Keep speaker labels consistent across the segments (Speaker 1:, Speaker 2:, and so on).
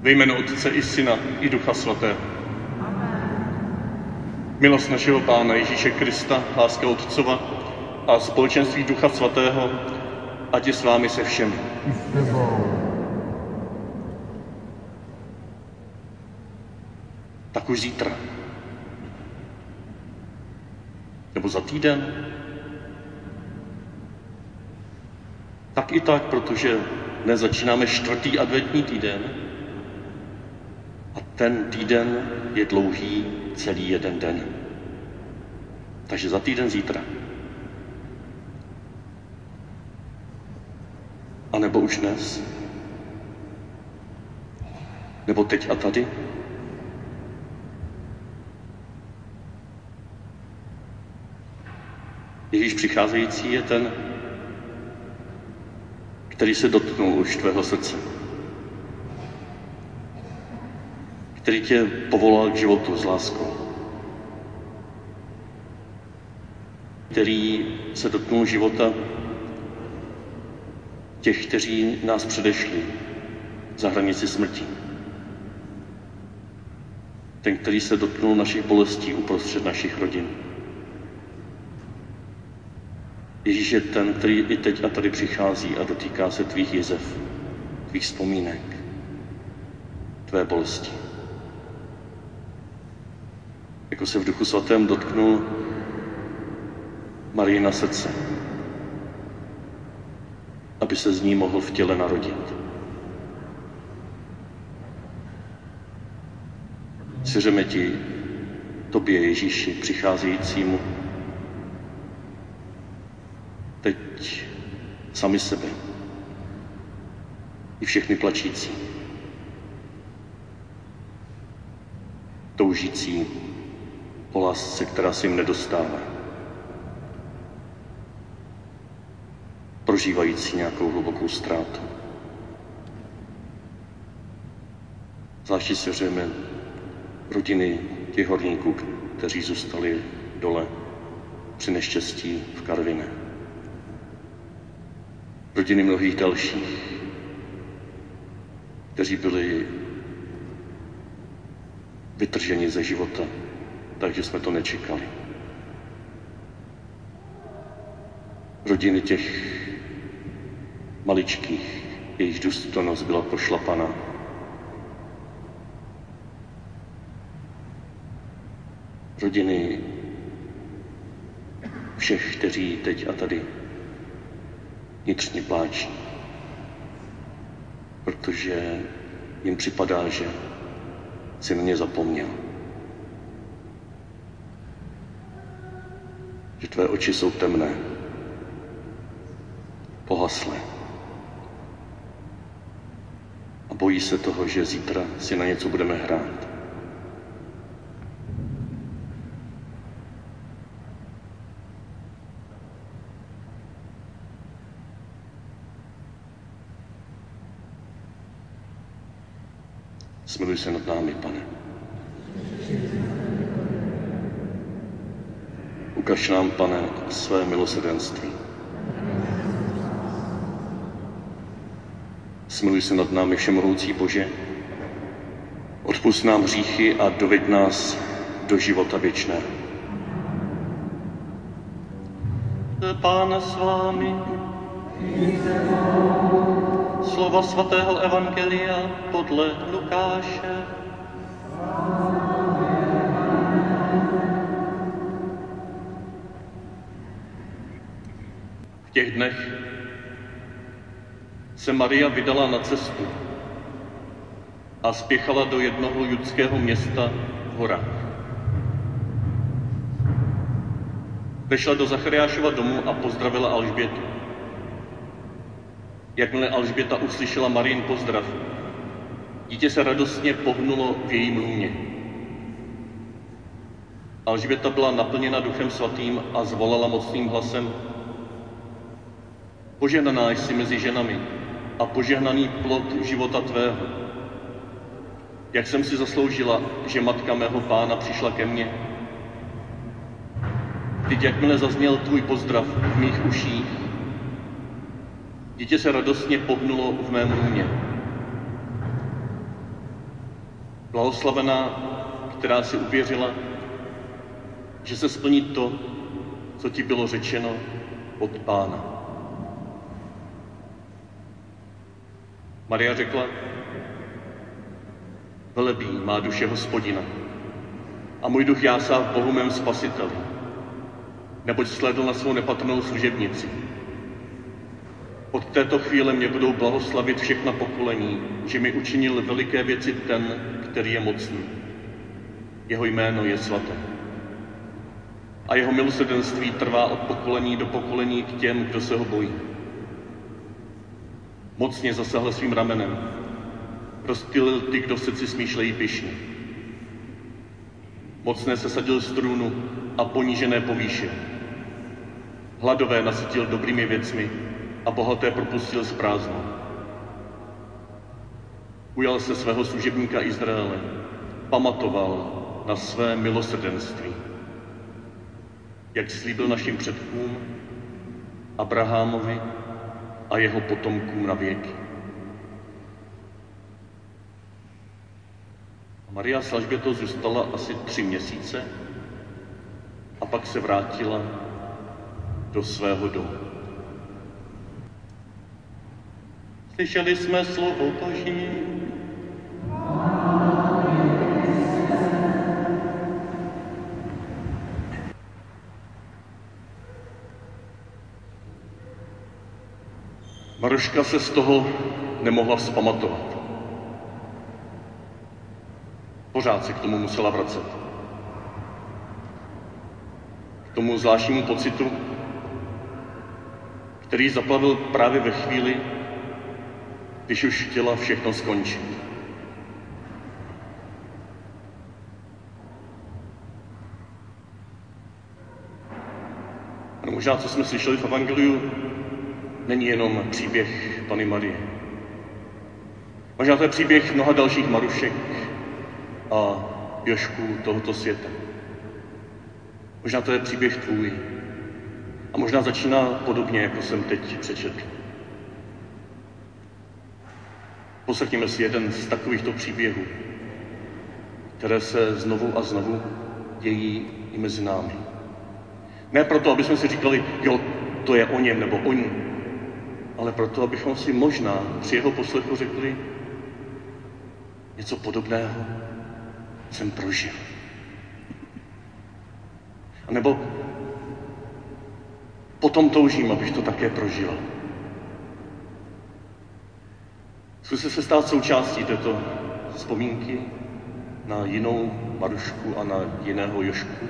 Speaker 1: Ve jménu Otce i Syna i Ducha Svatého. Milost našeho Pána Ježíše Krista, láska Otcova a společenství Ducha Svatého, ať je s vámi se všemi. Tak už zítra. Nebo za týden. Tak i tak, protože dnes začínáme čtvrtý adventní týden ten týden je dlouhý celý jeden den. Takže za týden zítra. A nebo už dnes? Nebo teď a tady? Ježíš přicházející je ten, který se dotknul už tvého srdce. Který tě povolal k životu s láskou. Který se dotknul života těch, kteří nás předešli za hranici smrti. Ten, který se dotknul našich bolestí uprostřed našich rodin. Ježíš je ten, který i teď a tady přichází a dotýká se tvých jezev, tvých vzpomínek, tvé bolesti. Jako se v Duchu Svatém dotknul Marii na srdce, aby se z ní mohl v těle narodit. Svěřeme ti, tobě Ježíši, přicházejícímu teď sami sebe i všechny plačící, toužící po lásce, která se jim nedostává, prožívající nějakou hlubokou ztrátu. Zvláště svěřujeme rodiny těch horníků, kteří zůstali dole při neštěstí v Karviné. Rodiny mnohých dalších, kteří byli vytrženi ze života, takže jsme to nečekali. Rodiny těch maličkých, jejichž důstojnost byla pošlapaná. Rodiny všech, kteří teď a tady vnitřně pláčí, protože jim připadá, že si na ně zapomněl. Že tvé oči jsou temné, pohaslé. A bojí se toho, že zítra si na něco budeme hrát. Smiluj se nad námi, pane. Ukaž nám, pane, své milosrdenství. Smiluj se nad námi, všemohoucí Bože. Odpust nám hříchy a doveď nás do života věčného. Pán s vámi. Slova svatého Evangelia podle Lukáše. V těch dnech se Maria vydala na cestu a spěchala do jednoho judského města v horách. Vešla do Zachariášova domu a pozdravila Alžbětu. Jakmile Alžběta uslyšela Marin pozdrav, dítě se radostně pohnulo v jejím lůně. Alžběta byla naplněna duchem svatým a zvolala mocným hlasem Požehnaná jsi mezi ženami a požehnaný plod života tvého. Jak jsem si zasloužila, že matka mého pána přišla ke mně. Teď jakmile zazněl tvůj pozdrav v mých uších, dítě se radostně pohnulo v mém lůně. Blahoslavená, která si uvěřila, že se splní to, co ti bylo řečeno od Pána. Maria řekla, velebí má duše hospodina a můj duch jásá v Bohu mém spasiteli, neboť sledl na svou nepatrnou služebnici. Od této chvíle mě budou blahoslavit všechna pokolení, že mi učinil veliké věci ten, který je mocný. Jeho jméno je svaté. A jeho milosrdenství trvá od pokolení do pokolení k těm, kdo se ho bojí. Mocně zasahl svým ramenem. Rozptýlil ty, kdo v srdci smýšlejí pišně. Mocné se sadil z trůnu a ponížené povýšil. Hladové nasytil dobrými věcmi a bohaté propustil z prázdna. Ujal se svého služebníka Izraele, pamatoval na své milosrdenství. Jak slíbil našim předkům, Abrahamovi a jeho potomkům na věky. Maria s Alžbětou zůstala asi tři měsíce a pak se vrátila do svého domu. Slyšeli jsme slovo Boží. Maruška se z toho nemohla vzpamatovat. Pořád se k tomu musela vracet. K tomu zvláštnímu pocitu, který zaplavil právě ve chvíli, když už chtěla všechno skončit. A možná, co jsme slyšeli v Evangeliu, není jenom příběh Pany Marie. Možná to je příběh mnoha dalších Marušek a Jošků tohoto světa. Možná to je příběh tvůj. A možná začíná podobně, jako jsem teď přečetl. Poslechněme si jeden z takovýchto příběhů, které se znovu a znovu dějí i mezi námi. Ne proto, aby jsme si říkali, jo, to je o něm nebo o ní, ale proto, abychom si možná při jeho poslechu řekli, něco podobného jsem prožil. A nebo potom toužím, abych to také prožil. Zkuste se stát součástí této vzpomínky na jinou Marušku a na jiného Jošku,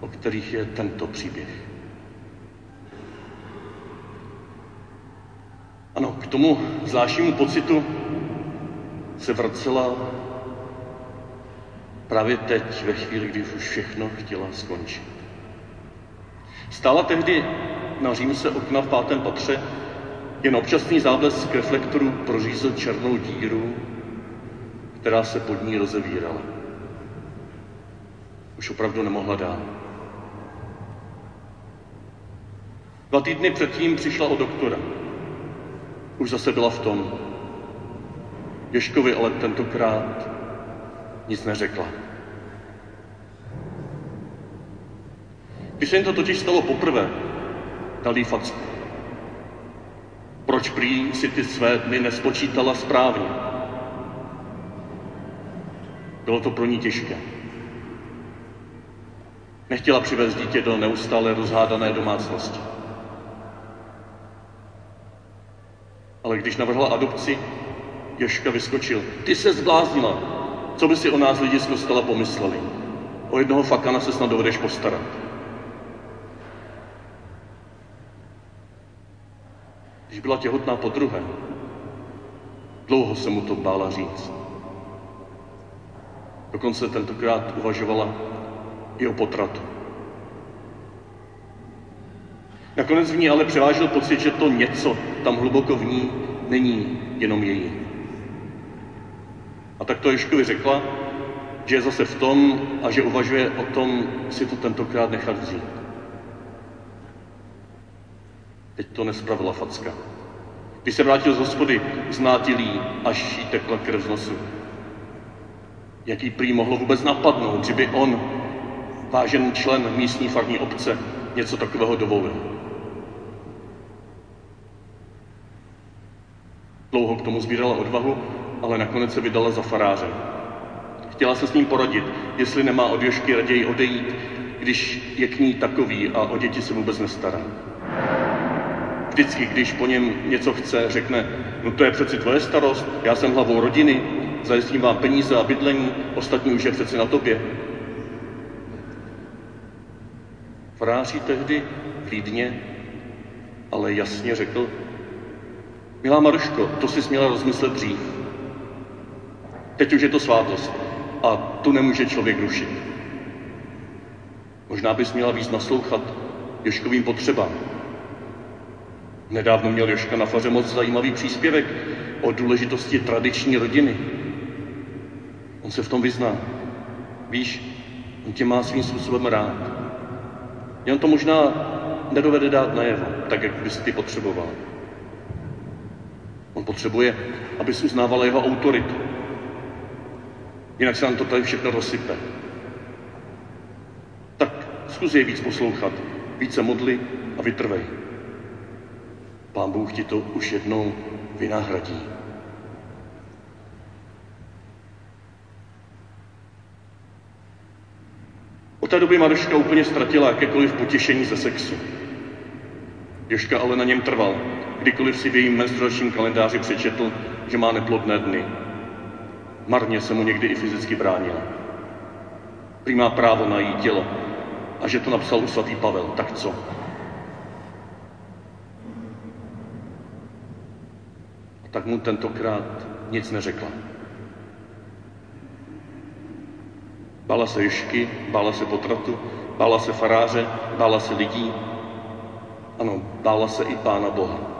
Speaker 1: o kterých je tento příběh. Ano, k tomu zvláštnímu pocitu se vracela právě teď, ve chvíli, kdy už všechno chtěla skončit. Stála tehdy na římse okna v pátém patře jen občasný záblesk reflektoru prořízl černou díru, která se pod ní rozevírala. Už opravdu nemohla dál. Dva týdny předtím přišla o doktora. Už zase byla v tom. Ježkovi ale tentokrát nic neřekla. Když se jim to totiž stalo poprvé, dal jí facku. Proč prý si ty své dny nespočítala správně? Bylo to pro ní těžké. Nechtěla přivést dítě do neustále rozhádané domácnosti. Ale když navrhla adopci, Joška vyskočil. Ty se zbláznila. Co by si o nás lidi z kostela pomysleli? O jednoho fakana se snad dovedeš postarat. Když byla těhotná po druhé, dlouho se mu to bála říct. Dokonce tentokrát uvažovala i o potratu. Nakonec v ní ale převážil pocit, že to něco tam hluboko v ní není jenom její. A tak to Ježkovi řekla, že je zase v tom a že uvažuje o tom si to tentokrát nechat vzít. Teď to nespravila facka. Když se vrátil z hospody, znátilý, až jí tekla krev z nosu. Jak jí prý mohlo vůbec napadnout, že by on, vážený člen místní farní obce, něco takového dovolil. Dlouho k tomu sbírala odvahu, ale nakonec se vydala za faráře. Chtěla se s ním poradit, jestli nemá od Jošky raději odejít, když je k ní takový a o děti se vůbec nestará. Vždycky, když po něm něco chce, řekne, no to je přeci tvoje starost, já jsem hlavou rodiny, zajistím vám peníze a bydlení, ostatní už je přeci na tobě. Faráří tehdy klidně, ale jasně řekl, milá Maruško, to si směla rozmyslet dřív. Teď už je to svátost a tu nemůže člověk rušit. Možná bys měla víc naslouchat Joškovým potřebám. Nedávno měl Joška na faře moc zajímavý příspěvek o důležitosti tradiční rodiny. On se v tom vyzná. Víš, on tě má svým způsobem rád. Jen to možná nedovede dát najevo, tak jak bys ty potřeboval. On potřebuje, abys uznávala jeho autoritu. Jinak se nám to tady všechno rozsype. Tak zkus je víc poslouchat, více modli a vytrvej. Pán Bůh ti to už jednou vynahradí. Od té doby Maruška úplně ztratila jakékoliv potěšení ze sexu. Joška ale na něm trval, kdykoliv si v jejím menstruačním kalendáři přečetl, že má neplodné dny. Marně se mu někdy i fyzicky bránila. Prý má právo na její tělo a že to napsal u svatý Pavel, tak co? A tak mu tentokrát nic neřekla. Bála se Jošky, bála se potratu, bála se faráře, bála se lidí. Ano, bála se i Pána Boha.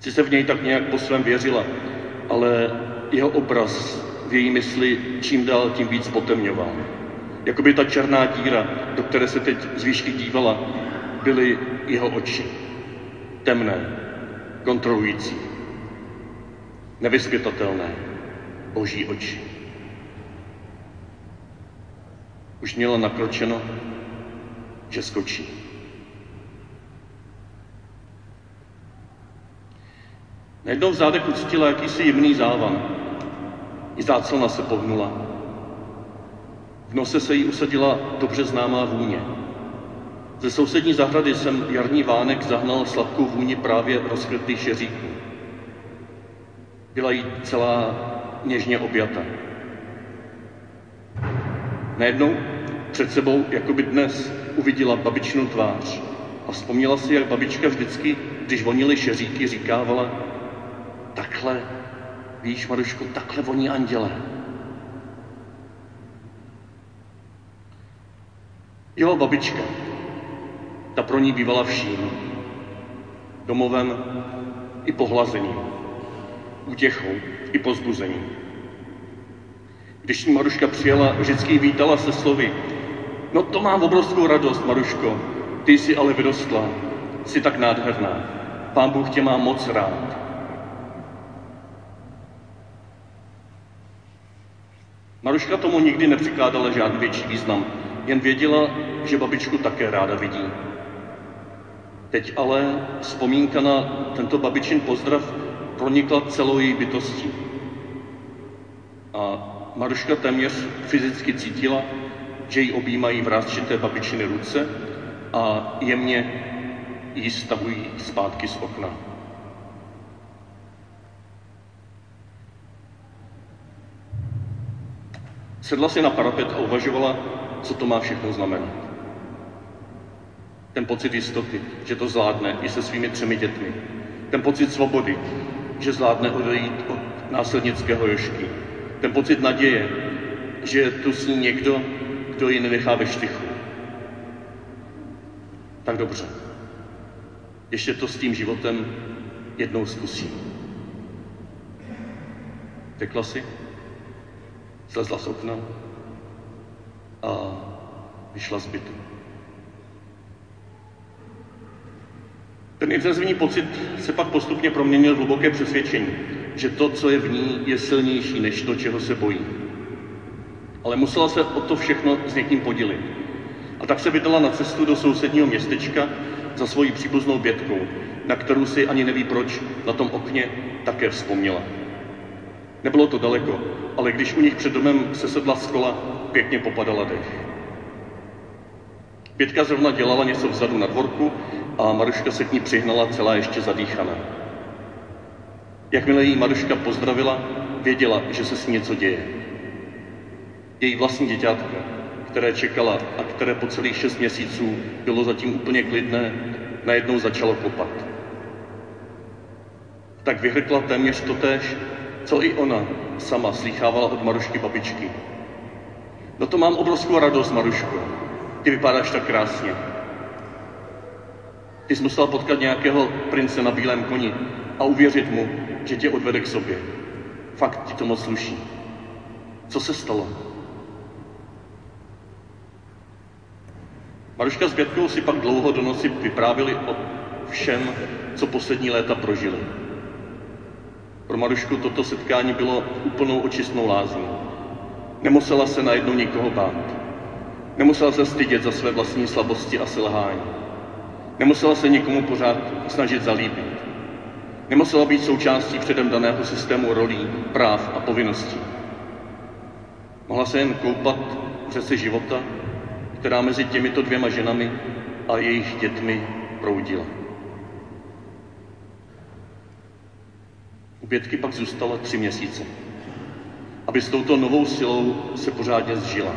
Speaker 1: Si se v něj tak nějak po svém věřila, ale jeho obraz v její mysli čím dál tím víc potemňoval. Jakoby ta černá díra, do které se teď z výšky dívala, byly jeho oči. Temné, kontrolující, nevyspětatelné boží oči. Už měla nakročeno, že skočí. Najednou v zádech ucítila jakýsi jemný závan. I záclona se pohnula. V nose se jí usadila dobře známá vůně. Ze sousední zahrady jsem jarní vánek zahnal sladkou vůni právě rozkrytých šeříků. Byla jí celá něžně objata. Najednou před sebou, jako by dnes, uviděla babičinu tvář a vzpomněla si, jak babička vždycky, když vonily šeříky, říkávala, takhle, víš, Maruško, takhle voní anděle. Jeho babička, ta pro ní bývala vším, domovem i pohlazením, útěchou i pozbuzením. Když ní Maruška přijela, vždycky vítala se slovy. No to mám obrovskou radost, Maruško, ty jsi ale vyrostla, jsi tak nádherná. Pán Bůh tě má moc rád. Maruška tomu nikdy nepřikládala žádný větší význam, jen věděla, že babičku také ráda vidí. Teď ale vzpomínka na tento babičin pozdrav pronikla celou její bytostí. A Maruška téměř fyzicky cítila, že ji objímají vrázčité babičiny ruce a jemně ji stavují zpátky z okna. Sedla si na parapet a uvažovala, co to má všechno znamenat. Ten pocit jistoty, že to zvládne i se svými třemi dětmi. Ten pocit svobody, že zvládne odejít od následnického Jošky. Ten pocit naděje, že je tu s ní někdo, kdo ji nenechá ve štychu. Tak dobře. Ještě to s tím životem jednou zkusí. Tekla si, zlezla z okna a vyšla z bytu. Ten intenzivní pocit se pak postupně proměnil v hluboké přesvědčení, že to, co je v ní, je silnější než to, čeho se bojí. Ale musela se o to všechno s někým podělit. A tak se vydala na cestu do sousedního městečka za svojí příbuznou bětkou, na kterou si ani neví proč na tom okně také vzpomněla. Nebylo to daleko, ale když u nich před domem se sedla kola, pěkně popadala dech. Pětka zrovna dělala něco vzadu na dvorku a Maruška se k ní přihnala celá ještě zadýchaná. Jakmile jí Maruška pozdravila, věděla, že se s ní něco děje. Její vlastní děťátko, které čekala a které po celých šest měsíců bylo zatím úplně klidné, najednou začalo kopat. Tak vyhrkla téměř totéž, co i ona sama slýchávala od Marušky babičky. No to mám obrovskou radost, Maruško. Ty vypadáš tak krásně. Ty jsi musela potkat nějakého prince na bílém koni a uvěřit mu, že tě odvede k sobě. Fakt ti to moc sluší. Co se stalo? Maruška s Bětkou si pak dlouho do noci vyprávěli o všem, co poslední léta prožili. Pro Marušku toto setkání bylo úplnou očistnou lázní. Nemusela se najednou nikoho bát. Nemusela se stydět za své vlastní slabosti a selhání. Nemusela se nikomu pořád snažit zalíbit. Nemusela být součástí předem daného systému rolí, práv a povinností. Mohla se jen koupat v řece života, která mezi těmito dvěma ženami a jejich dětmi proudila. U Bětky pak zůstala tři měsíce, aby s touto novou silou se pořádně zžila.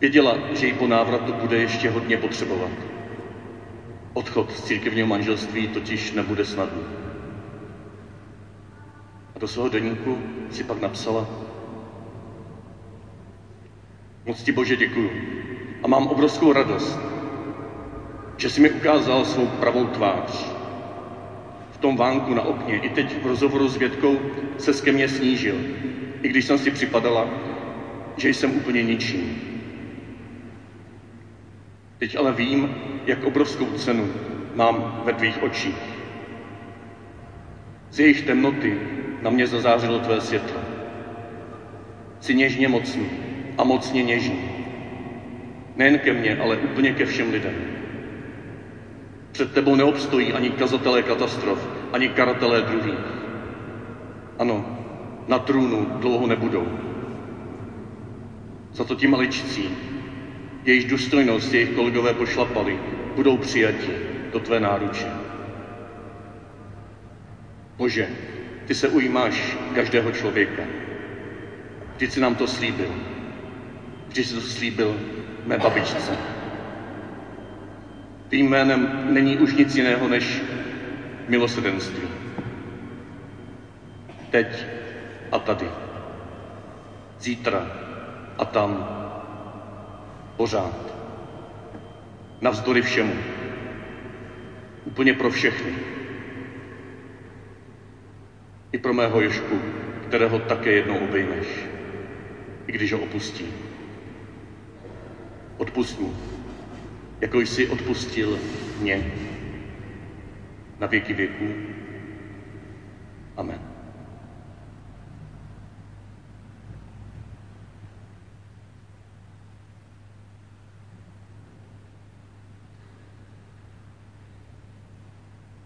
Speaker 1: Věděla, že jí po návratu bude ještě hodně potřebovat. Odchod z církevního manželství totiž nebude snadný. A do svého deníku si pak napsala Moc ti Bože děkuju a mám obrovskou radost, že jsi mi ukázal svou pravou tvář. Tom vánku na okně i teď v rozhovoru s Větkou se ke mně snížil, i když jsem si připadala, že jsem úplně ničím. Teď ale vím, jak obrovskou cenu mám ve tvých očích. Z jejich temnoty na mě zazářilo tvé světlo. Jsi něžně mocný a mocně něžný. Nejen ke mně, ale úplně ke všem lidem. Před tebou neobstojí ani kazatelé katastrof, ani karatelé druhých. Ano, na trůnu dlouho nebudou. Za to ti maličcí, jejíž důstojnost jejich kolegové pošlapali, budou přijati do tvé náruče. Bože, ty se ujímáš každého člověka. Vždyť jsi nám to slíbil. Vždyť jsi to slíbil mé babičce. Tvým jménem není už nic jiného než milosrdenství. Teď a tady. Zítra a tam. Pořád. Navzdory všemu. Úplně pro všechny. I pro mého Ježku, kterého také jednou obejmeš, i když ho opustí. Odpust mu, jako jsi odpustil mě na věky věků. Amen.